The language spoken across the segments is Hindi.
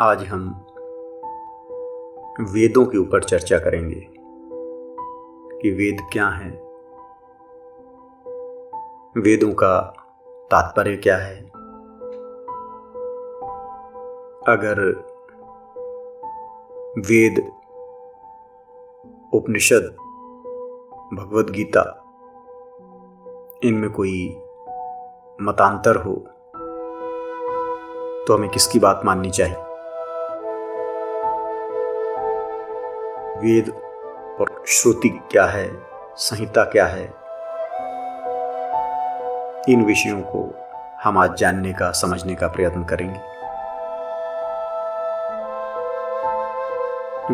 आज हम वेदों के ऊपर चर्चा करेंगे कि वेद क्या हैं। वेदों का तात्पर्य क्या है? अगर वेद उपनिषद भगवत गीता, इनमें कोई मतांतर हो तो हमें किसकी बात माननी चाहिए? वेद और श्रुति क्या है? संहिता क्या है? इन विषयों को हम आज जानने का, समझने का प्रयत्न करेंगे।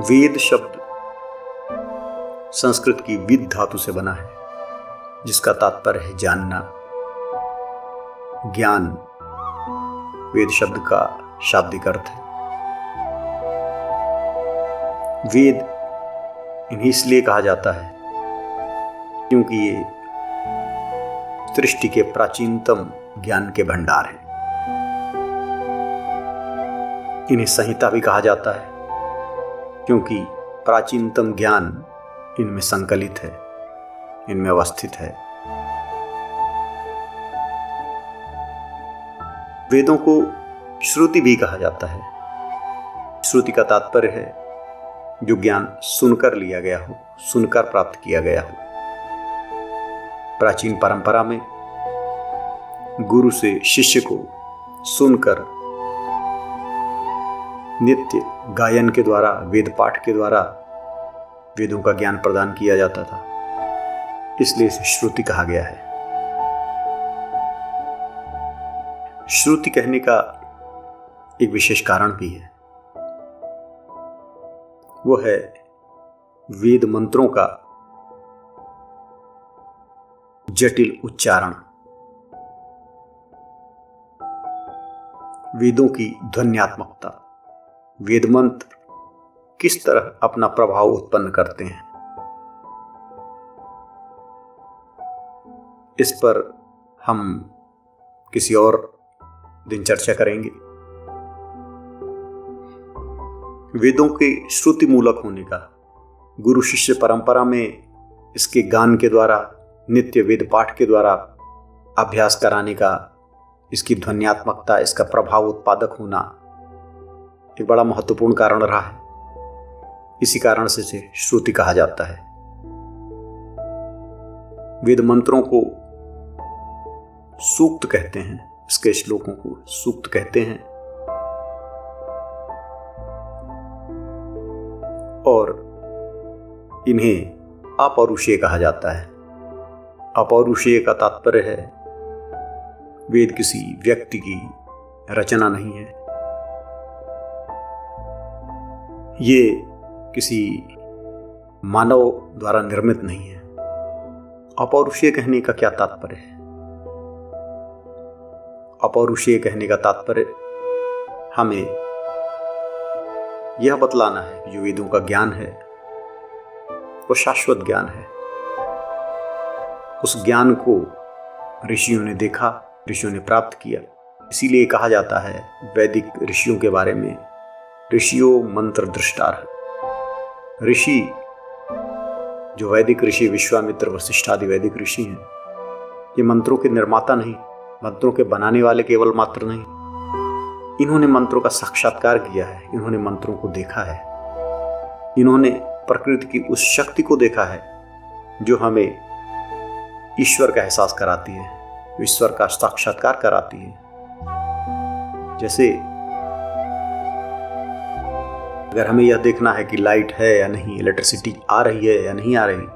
वेद शब्द संस्कृत की विद धातु से बना है, जिसका तात्पर्य है जानना। ज्ञान वेद शब्द का शाब्दिक अर्थ है। वेद इन्हें इसलिए कहा जाता है क्योंकि ये सृष्टि के प्राचीनतम ज्ञान के भंडार हैं। इन्हें संहिता भी कहा जाता है क्योंकि प्राचीनतम ज्ञान इनमें संकलित है, इनमें अवस्थित है। वेदों को श्रुति भी कहा जाता है। श्रुति का तात्पर्य है जो ज्ञान सुनकर लिया गया हो, सुनकर प्राप्त किया गया हो। प्राचीन परंपरा में गुरु से शिष्य को सुनकर नित्य गायन के द्वारा, वेद पाठ के द्वारा वेदों का ज्ञान प्रदान किया जाता था। इसलिए इसे श्रुति कहा गया है। श्रुति कहने का एक विशेष कारण भी है। वो है वेद मंत्रों का जटिल उच्चारण। वेदों की ध्वन्यात्मकता। वेद मंत्र किस तरह अपना प्रभाव उत्पन्न करते हैं? इस पर हम किसी और दिन चर्चा करेंगे। वेदों के श्रुति मूलक होने का। गुरु शिष्य परंपरा में इसके गान के द्वारा, नित्य वेद पाठ के द्वारा अभ्यास कराने का, इसकी ध्वनियात्मकता, इसका प्रभाव उत्पादक होना एक बड़ा महत्वपूर्ण कारण रहा है। इसी कारण से इसे श्रुति कहा जाता है। वेद मंत्रों को सूक्त कहते हैं, इसके श्लोकों को सूक्त कहते हैं। और इन्हें अपौरुषीय कहा जाता है। अपौरुषीय का तात्पर्य है, वेद किसी व्यक्ति की रचना नहीं है। ये किसी मानव द्वारा निर्मित नहीं है। अपौरुषीय कहने का क्या तात्पर्य है? अपौरुषीय कहने का तात्पर्य हमें यह बतलाना है जो वेदों का ज्ञान है। वो शाश्वत ज्ञान है। उस ज्ञान को ऋषियों ने देखा, ऋषियों ने प्राप्त किया। इसीलिए कहा जाता है, वैदिक ऋषियों के बारे में, ऋषियों मंत्र दृष्टार। ऋषि, जो वैदिक ऋषि, विश्वामित्र वशिष्ठ आदि वैदिक ऋषि हैं, ये मंत्रों के निर्माता नहीं, मंत्रों के बनाने वाले केवल मात्र नहीं। इन्होंने मंत्रों का साक्षात्कार किया है, इन्होंने मंत्रों को देखा है। इन्होंने प्रकृति की उस शक्ति को देखा है, जो हमें ईश्वर का एहसास कराती है, ईश्वर का साक्षात्कार कराती है। जैसे अगर हमें यह देखना है कि लाइट है या नहीं, इलेक्ट्रिसिटी आ रही है या नहीं आ रही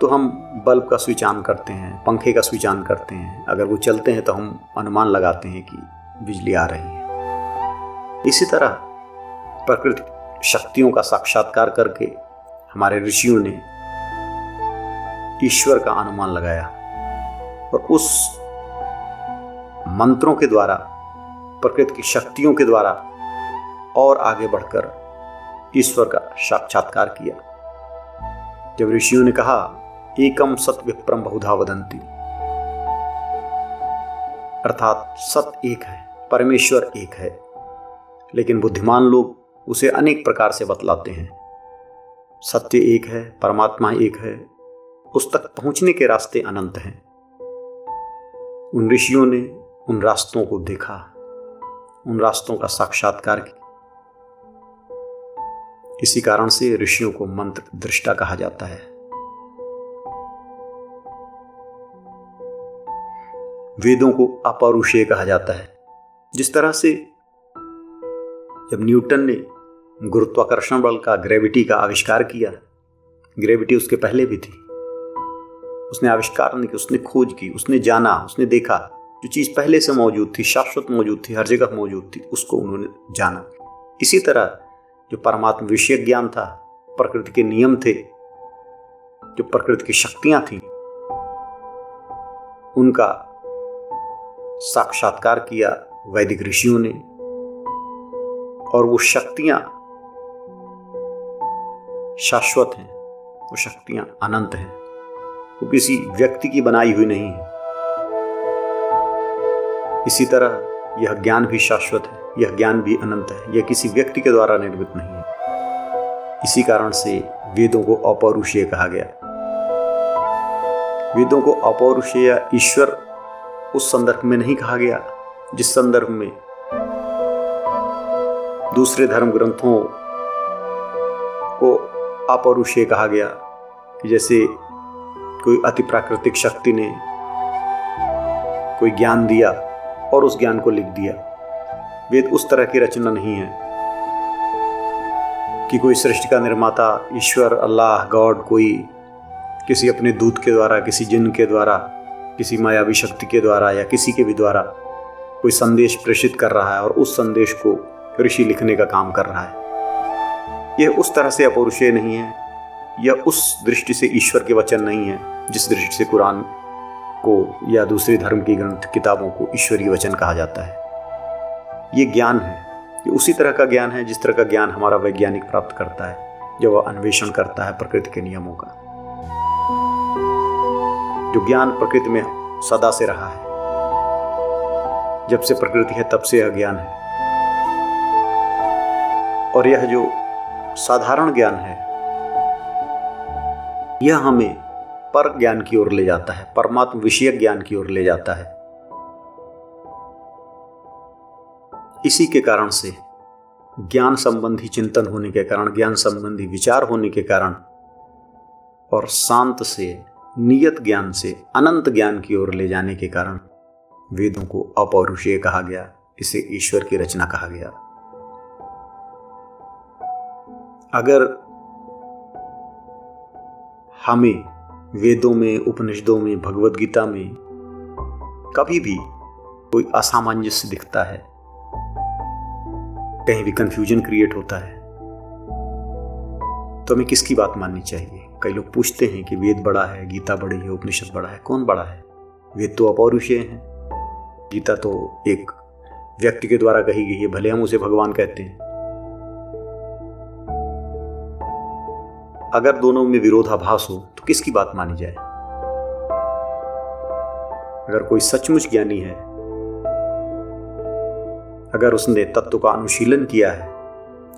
तो हम बल्ब का स्विच ऑन करते हैं, पंखे का स्विच ऑन करते हैं। अगर वो चलते हैं तो हम अनुमान लगाते हैं कि बिजली आ रही है। इसी तरह प्रकृति शक्तियों का साक्षात्कार करके हमारे ऋषियों ने ईश्वर का अनुमान लगाया और उस मंत्रों के द्वारा, प्रकृति की शक्तियों के द्वारा और आगे बढ़कर ईश्वर का साक्षात्कार किया। जब ऋषियों ने कहा एकम सत विप्रम बहुधा वदंती अर्थात सत एक है, परमेश्वर एक है। लेकिन बुद्धिमान लोग उसे अनेक प्रकार से बतलाते हैं। सत्य एक है, परमात्मा एक है। उस तक पहुँचने के रास्ते अनंत हैं। उन ऋषियों ने उन रास्तों को देखा, उन रास्तों का साक्षात्कार किया। इसी कारण से ऋषियों को मंत्र दृष्टा कहा जाता है। वेदों को अपौरुषेय कहा जाता है, जिस तरह से जब न्यूटन ने गुरुत्वाकर्षण बल का ग्रेविटी का आविष्कार किया ग्रेविटी उसके पहले भी थी। उसने आविष्कार नहीं किया, उसने खोज की, उसने जाना, उसने देखा, जो चीज़ पहले से मौजूद थी, शाश्वत मौजूद थी, हर जगह मौजूद थी, उसको उन्होंने जाना। इसी तरह जो परमात्मा विषय ज्ञान था, प्रकृति के नियम थे, जो प्रकृति की शक्तियाँ थी, उनका साक्षात्कार किया, वैदिक ऋषियों ने और वो शक्तियाँ शाश्वत हैं, वो शक्तियाँ अनंत हैं। वो किसी व्यक्ति की बनाई हुई नहीं है। इसी तरह यह ज्ञान भी शाश्वत है, यह ज्ञान भी अनंत है, यह किसी व्यक्ति के द्वारा निर्मित नहीं है। इसी कारण से वेदों को अपौरुषीय कहा गया वेदों को अपौरुषेय ईश्वर उस संदर्भ में नहीं कहा गया, जिस संदर्भ में दूसरे धर्म ग्रंथों को अपरुषे कहा गया कि जैसे कोई अति प्राकृतिक शक्ति ने कोई ज्ञान दिया और उस ज्ञान को लिख दिया। वेद उस तरह की रचना नहीं है कि कोई सृष्टि का निर्माता, ईश्वर, अल्लाह, गॉड, कोई, किसी अपने दूत के द्वारा, किसी जिन के द्वारा, किसी मायावी शक्ति के द्वारा या किसी के भी द्वारा कोई संदेश प्रेषित कर रहा है और उस संदेश को ऋषि लिखने का काम कर रहा है। यह उस तरह से अपौरुषेय नहीं है यह उस दृष्टि से ईश्वर के वचन नहीं है, जिस दृष्टि से कुरान को या दूसरे धर्म की ग्रंथ किताबों को ईश्वरीय वचन कहा जाता है। ये ज्ञान है ये उसी तरह का ज्ञान है जिस तरह का ज्ञान हमारा वैज्ञानिक प्राप्त करता है जब वह अन्वेषण करता है प्रकृति के नियमों का। जो ज्ञान प्रकृति में सदा से रहा है, जब से प्रकृति है तब से यह ज्ञान है। और यह जो साधारण ज्ञान है, यह हमें पर ज्ञान की ओर ले जाता है, परमात्म विषय ज्ञान की ओर ले जाता है। इसी के कारण से ज्ञान संबंधी चिंतन होने के कारण, ज्ञान संबंधी विचार होने के कारण और शांत से, नियत ज्ञान से, अनंत ज्ञान की ओर ले जाने के कारण वेदों को अपौरुषीय कहा गया, इसे ईश्वर की रचना कहा गया। अगर हमें वेदों में, उपनिषदों में भगवत गीता में कभी भी कोई असामंजस्य दिखता है, कहीं भी कंफ्यूजन क्रिएट होता है तो हमें किसकी बात माननी चाहिए? कई लोग पूछते हैं कि वेद बड़ा है, गीता बड़ी है, उपनिषद बड़ा है, कौन बड़ा है? वेद तो अपौरुषेय है। गीता तो एक व्यक्ति के द्वारा कही गई है, भले हम उसे भगवान कहते हैं। अगर दोनों में विरोधाभास हो तो किसकी बात मानी जाए? अगर कोई सचमुच ज्ञानी है, अगर उसने तत्व का अनुशीलन किया है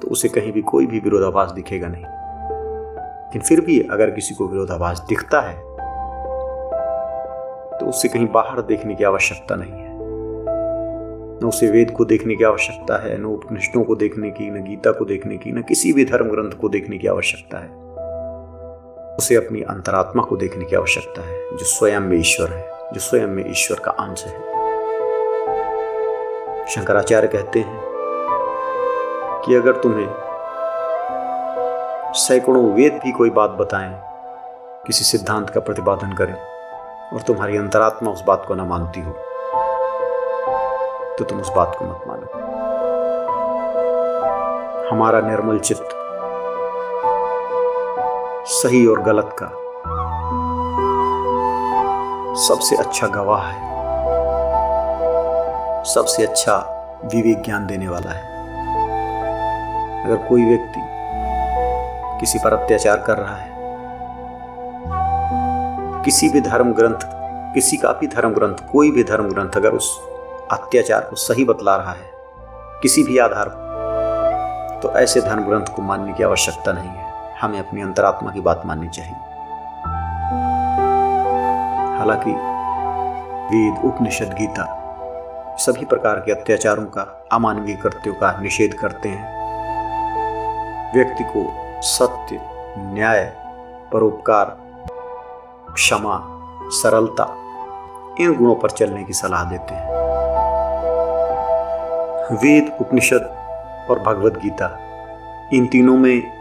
तो उसे कहीं भी कोई भी विरोधाभास दिखेगा नहीं। लेकिन फिर भी अगर किसी को विरोधाभास दिखता है तो उससे कहीं बाहर देखने की आवश्यकता नहीं है। न उसे वेद को देखने की आवश्यकता है, न उपनिष्ठों को देखने की, न गीता को देखने की, न किसी भी धर्म ग्रंथ को देखने की आवश्यकता है। उसे अपनी अंतरात्मा को देखने की आवश्यकता है, जो स्वयं में ईश्वर है, जो स्वयं में ईश्वर का अंश है। शंकराचार्य कहते हैं कि अगर तुम्हें सैकड़ों वेद भी कोई बात बताएँ, किसी सिद्धांत का प्रतिपादन करें, और तुम्हारी अंतरात्मा उस बात को न मानती हो तो तुम उस बात को मत मानो। हमारा निर्मल चित्त सही और गलत का सबसे अच्छा गवाह है। सबसे अच्छा विवेक ज्ञान देने वाला है। अगर कोई व्यक्ति किसी पर अत्याचार कर रहा है, किसी भी धर्म ग्रंथ, किसी का भी धर्म ग्रंथ, कोई भी धर्म ग्रंथ अगर उस अत्याचार को सही बतला रहा है, किसी भी आधार पर तो ऐसे धर्म ग्रंथ को मानने की आवश्यकता नहीं है। हमें अपनी अंतरात्मा की बात माननी चाहिए। हालाँकि वेद, उपनिषद, गीता सभी प्रकार के अत्याचारों का, अमानवीय कृत्यों का निषेध करते हैं। व्यक्ति को सत्य, न्याय, परोपकार, क्षमा, सरलता, इन गुणों पर चलने की सलाह देते हैं। वेद, उपनिषद और भगवत गीता इन तीनों में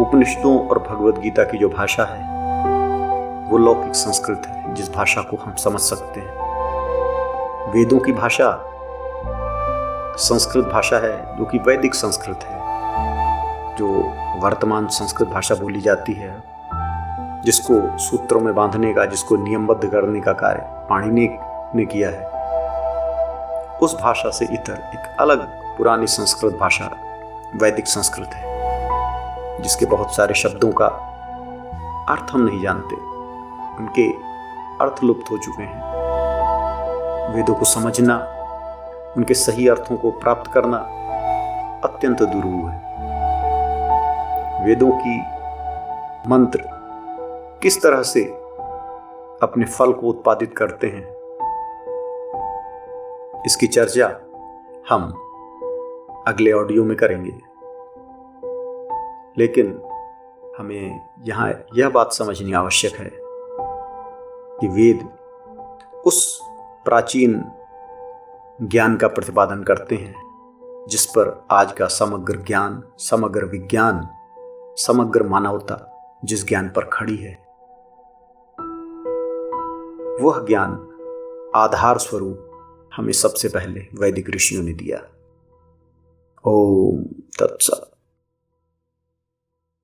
उपनिषदों और भगवत गीता की जो भाषा है, वो लौकिक संस्कृत है, जिस भाषा को हम समझ सकते हैं। वेदों की भाषा संस्कृत भाषा है, जो कि वैदिक संस्कृत है, जो वर्तमान संस्कृत भाषा बोली जाती है, जिसको सूत्रों में बांधने का, जिसको नियमबद्ध करने का कार्य पाणिनि ने किया है। उस भाषा से इतर एक अलग पुरानी संस्कृत भाषा, वैदिक संस्कृत है। जिसके बहुत सारे शब्दों का अर्थ हम नहीं जानते, उनके अर्थ लुप्त हो चुके हैं। वेदों को समझना, उनके सही अर्थों को प्राप्त करना अत्यंत दुरूह है। वेदों की मंत्र किस तरह से अपने फल को उत्पादित करते हैं, इसकी चर्चा हम अगले ऑडियो में करेंगे। लेकिन हमें यहाँ यह बात समझनी आवश्यक है कि वेद उस प्राचीन ज्ञान का प्रतिपादन करते हैं, जिस पर आज का समग्र ज्ञान, समग्र विज्ञान, समग्र मानवता जिस ज्ञान पर खड़ी है, वह ज्ञान आधार स्वरूप हमें सबसे पहले वैदिक ऋषियों ने दिया। ओम तत्सत।